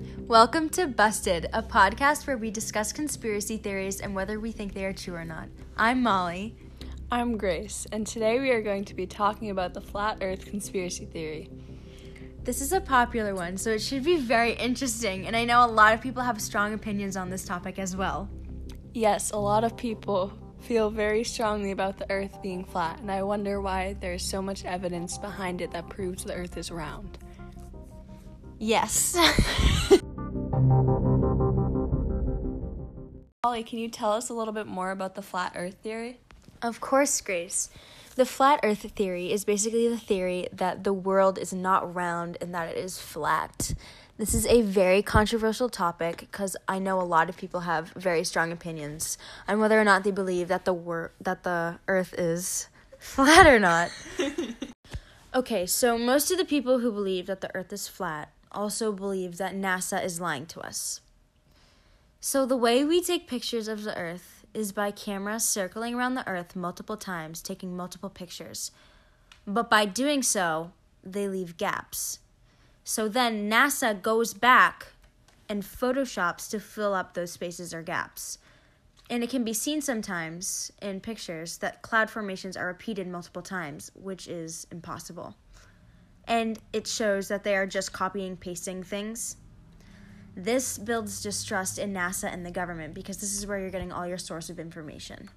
Welcome to Busted, a podcast where we discuss conspiracy theories and whether we think they are true or not. I'm Molly. I'm Grace, and today we are going to be talking about the flat earth conspiracy theory. This is a popular one, so it should be very interesting, and I know a lot of people have strong opinions on this topic as well. Yes, a lot of people feel very strongly about the earth being flat, and I wonder why there's so much evidence behind it that proves the earth is round. Yes. Molly, can you tell us a little bit more about the flat earth theory? Of course, Grace. The flat earth theory is basically the theory that the world is not round and that it is flat. This is a very controversial topic because I know a lot of people have very strong opinions on whether or not they believe that the wor- that the earth is flat or not. okay, so most of the people who believe that the earth is flat also believe that NASA is lying to us. So the way we take pictures of the earth is by cameras circling around the Earth multiple times, taking multiple pictures. But by doing so, they leave gaps. So then NASA goes back and photoshops to fill up those spaces or gaps. And it can be seen sometimes in pictures that cloud formations are repeated multiple times, which is impossible. And it shows that they are just copying, pasting things this builds distrust in NASA and the government because this is where you're getting all your source of information.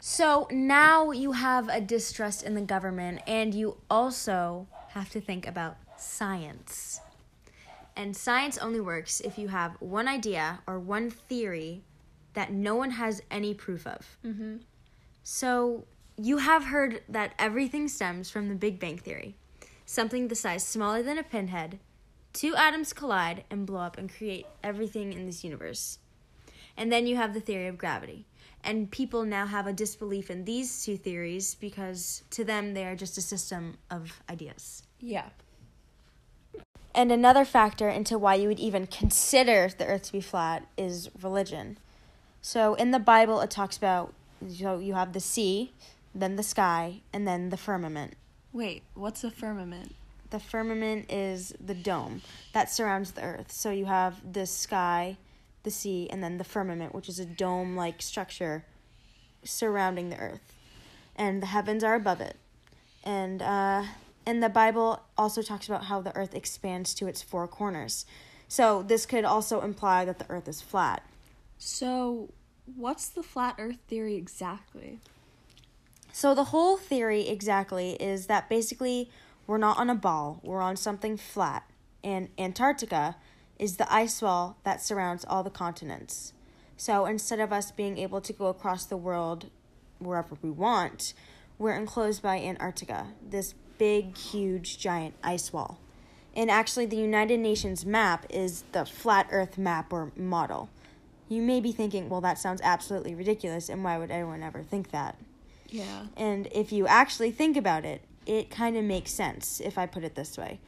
So now you have a distrust in the government, and you also have to think about science. And science only works if you have one idea or one theory that no one has any proof of. Mm-hmm. So you have heard that everything stems from the Big Bang Theory, something the size smaller than a pinhead Two atoms collide and blow up and create everything in this universe. And then you have the theory of gravity. And people now have a disbelief in these two theories because to them they are just a system of ideas. Yeah. And another factor into why you would even consider the earth to be flat is religion. So in the Bible it talks about so you have the sea, then the sky, and then the firmament. Wait, what's a firmament? The firmament is the dome that surrounds the earth. So you have the sky, the sea, and then the firmament, which is a dome like structure surrounding the earth. And the heavens are above it. And uh, and the Bible also talks about how the earth expands to its four corners. So this could also imply that the earth is flat. So, what's the flat earth theory exactly? So the whole theory exactly is that basically we're not on a ball, we're on something flat. And Antarctica is the ice wall that surrounds all the continents. So instead of us being able to go across the world wherever we want, we're enclosed by Antarctica, this big, huge, giant ice wall. And actually, the United Nations map is the flat earth map or model. You may be thinking, well, that sounds absolutely ridiculous, and why would anyone ever think that? Yeah. And if you actually think about it, it kind of makes sense if I put it this way.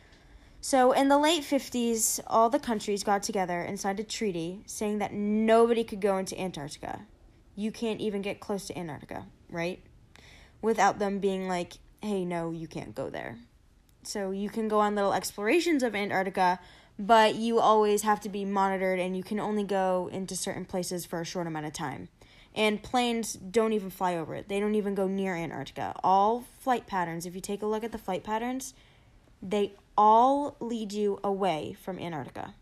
So, in the late 50s, all the countries got together and signed a treaty saying that nobody could go into Antarctica. You can't even get close to Antarctica, right? Without them being like, hey, no, you can't go there. So, you can go on little explorations of Antarctica, but you always have to be monitored and you can only go into certain places for a short amount of time and planes don't even fly over it. They don't even go near Antarctica. All flight patterns, if you take a look at the flight patterns, they all lead you away from Antarctica.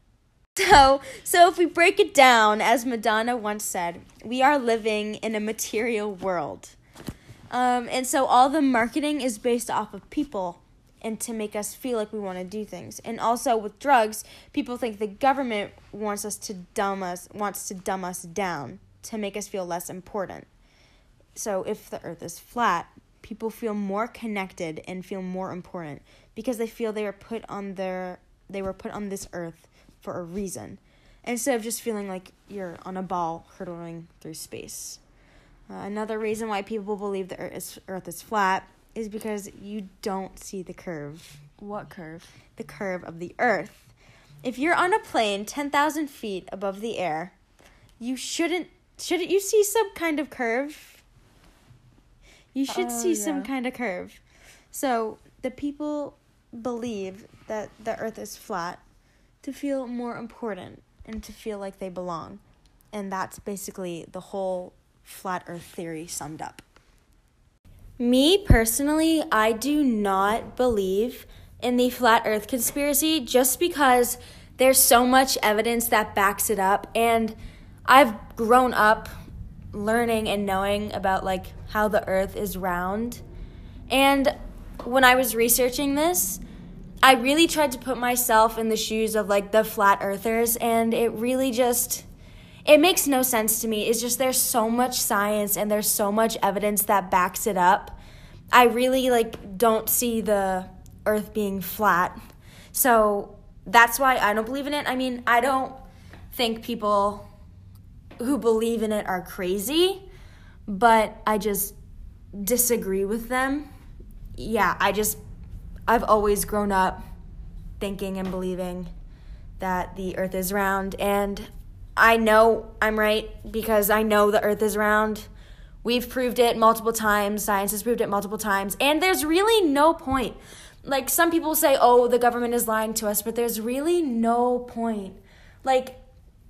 So, so if we break it down, as Madonna once said, we are living in a material world. Um, and so all the marketing is based off of people and to make us feel like we want to do things. And also with drugs, people think the government wants us to dumb us wants to dumb us down to make us feel less important. So if the earth is flat, people feel more connected and feel more important because they feel they were put on their they were put on this earth for a reason instead of just feeling like you're on a ball hurtling through space. Uh, another reason why people believe the earth is, earth is flat is because you don't see the curve. What curve? The curve of the earth. If you're on a plane 10,000 feet above the air, you shouldn't shouldn't you see some kind of curve? You should Oh, see some kind of curve. So the people believe that the earth is flat to feel more important and to feel like they belong. And that's basically the whole flat earth theory summed up. Me personally, I do not believe in the flat earth conspiracy just because there's so much evidence that backs it up and I've grown up learning and knowing about like how the earth is round. And when I was researching this, I really tried to put myself in the shoes of like the flat earthers and it really just it makes no sense to me. It's just there's so much science and there's so much evidence that backs it up. I really like don't see the earth being flat. So that's why I don't believe in it. I mean, I don't think people who believe in it are crazy, but I just disagree with them. Yeah, I just I've always grown up thinking and believing that the earth is round and I know I'm right because I know the earth is round. We've proved it multiple times, science has proved it multiple times, and there's really no point. Like some people say, "Oh, the government is lying to us," but there's really no point. Like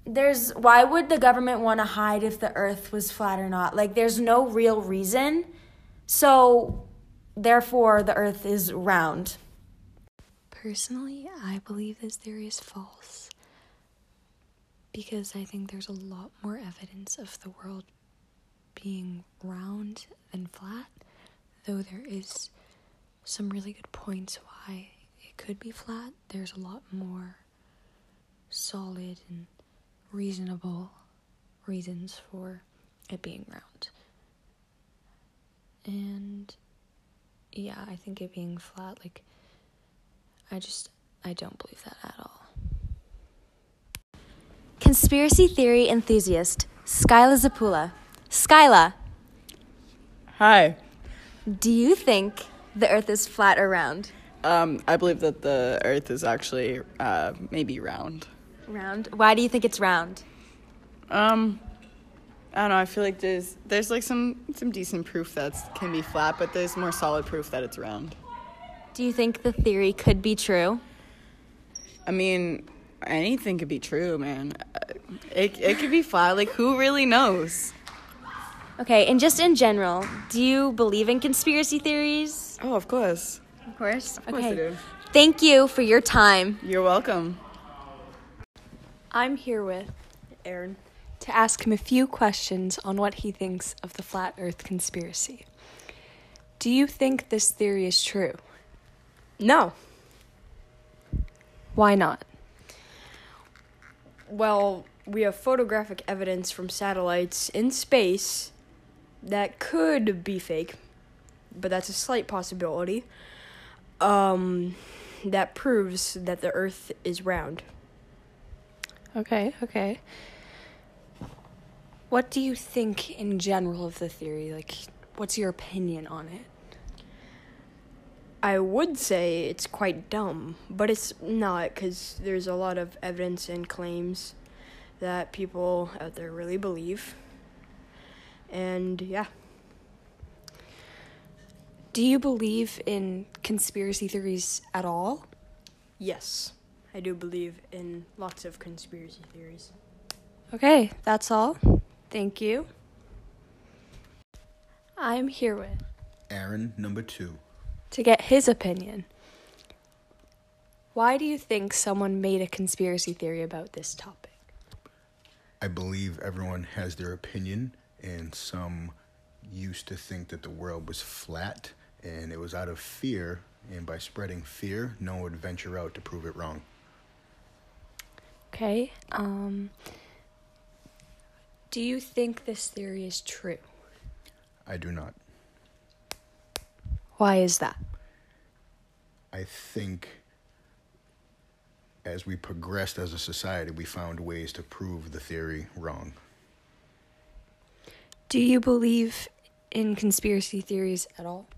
there's why would the government want to hide if the earth was flat or not? Like there's no real reason. So therefore the earth is round. Personally, I believe this theory is false because I think there's a lot more evidence of the world being round than flat, though there is some really good points why it could be flat. There's a lot more solid and reasonable reasons for it being round. And yeah, I think it being flat, like, I just, I don't believe that at all. Conspiracy theory enthusiast, Skyla Zapula. Skyla, Hi. do you think the earth is flat or round? Um, I believe that the Earth is actually uh, maybe round. Round. Why do you think it's round? Um, I don't know. I feel like there's there's like some some decent proof that can be flat, but there's more solid proof that it's round. Do you think the theory could be true? I mean, anything could be true, man. It it could be flat. Like who really knows? Okay, and just in general, do you believe in conspiracy theories? Oh, of course. Of course. Of course I do. Thank you for your time. You're welcome. I'm here with Aaron to ask him a few questions on what he thinks of the flat earth conspiracy. Do you think this theory is true? No. Why not? Well, we have photographic evidence from satellites in space that could be fake, but that's a slight possibility. Um, that proves that the Earth is round. Okay, okay. What do you think in general of the theory? Like, what's your opinion on it? I would say it's quite dumb, but it's not because there's a lot of evidence and claims that people out there really believe. And yeah. Do you believe in conspiracy theories at all? Yes, I do believe in lots of conspiracy theories. Okay, that's all. Thank you. I'm here with Aaron, number two. to get his opinion. Why do you think someone made a conspiracy theory about this topic? I believe everyone has their opinion, and some used to think that the world was flat, and it was out of fear. And by spreading fear, no one would venture out to prove it wrong. Okay. Um Do you think this theory is true? I do not. Why is that? I think as we progressed as a society, we found ways to prove the theory wrong. Do you believe in conspiracy theories at all?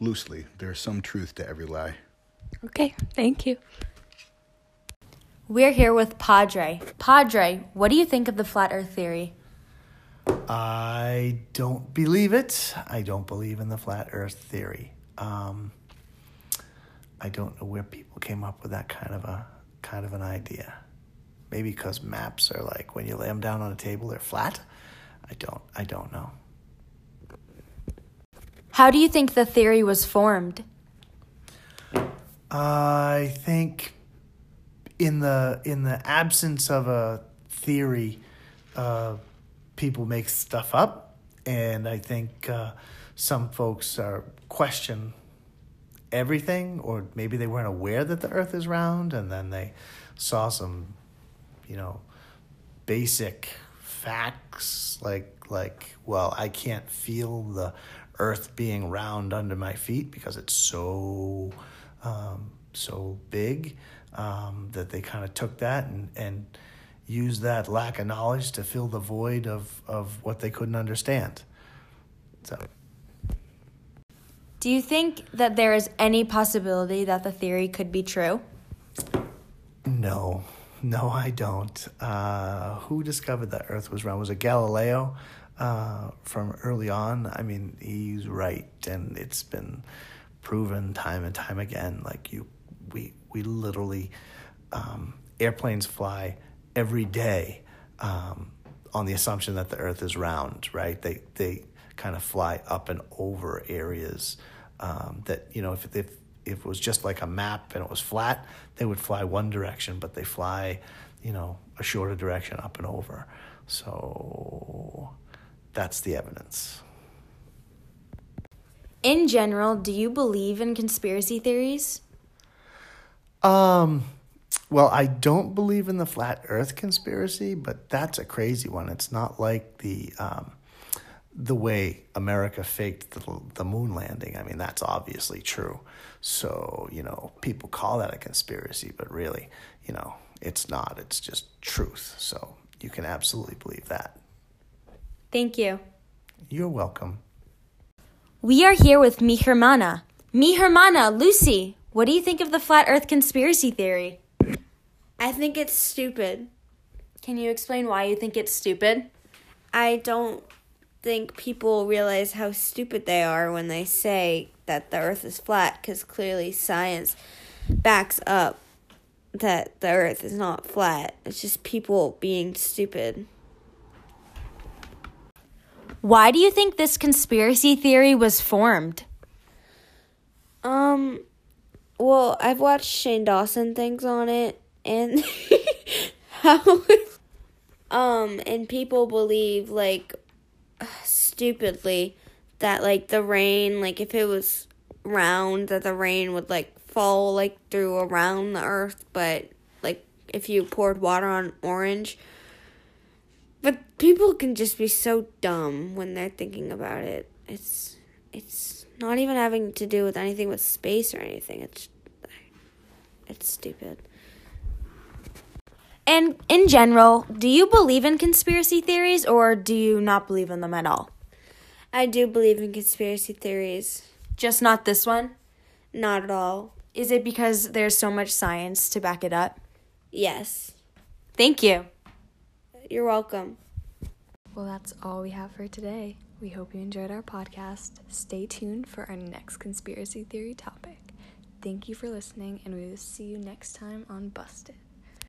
Loosely, there's some truth to every lie. Okay, thank you. We're here with Padre. Padre, what do you think of the flat earth theory? I don't believe it. I don't believe in the flat earth theory. Um, I don't know where people came up with that kind of a kind of an idea. Maybe because maps are like when you lay them down on a table, they're flat. I don't. I don't know. How do you think the theory was formed? I think in the in the absence of a theory, uh, people make stuff up, and I think uh, some folks are question everything, or maybe they weren't aware that the Earth is round, and then they saw some, you know, basic facts like like well, I can't feel the Earth being round under my feet because it's so um, so big um, that they kind of took that and and used that lack of knowledge to fill the void of of what they couldn't understand. So. Do you think that there is any possibility that the theory could be true? No, no, I don't. Uh, who discovered that Earth was round? Was it Galileo? Uh, from early on, I mean, he's right, and it's been proven time and time again. Like you, we we literally um, airplanes fly every day um, on the assumption that the Earth is round. Right? They they kind of fly up and over areas um, that you know if if if it was just like a map and it was flat, they would fly one direction, but they fly, you know, a shorter direction up and over. So that's the evidence. In general, do you believe in conspiracy theories? Um, well, I don't believe in the flat Earth conspiracy, but that's a crazy one. It's not like the um, the way America faked the, the moon landing. I mean, that's obviously true. So you know, people call that a conspiracy, but really, you know, it's not. It's just truth. So you can absolutely believe that. Thank you. You're welcome. We are here with mi hermana. Mi hermana, Lucy. What do you think of the flat earth conspiracy theory? I think it's stupid. Can you explain why you think it's stupid? I don't think people realize how stupid they are when they say that the earth is flat because clearly science backs up that the earth is not flat. It's just people being stupid. Why do you think this conspiracy theory was formed? Um, well, I've watched Shane Dawson things on it, and how, um, and people believe like stupidly that like the rain, like if it was round, that the rain would like fall like through around the earth, but like if you poured water on orange. But people can just be so dumb when they're thinking about it. It's it's not even having to do with anything with space or anything. It's it's stupid. And in general, do you believe in conspiracy theories or do you not believe in them at all? I do believe in conspiracy theories. Just not this one? Not at all. Is it because there's so much science to back it up? Yes. Thank you. You're welcome. Well, that's all we have for today. We hope you enjoyed our podcast. Stay tuned for our next conspiracy theory topic. Thank you for listening, and we will see you next time on Busted.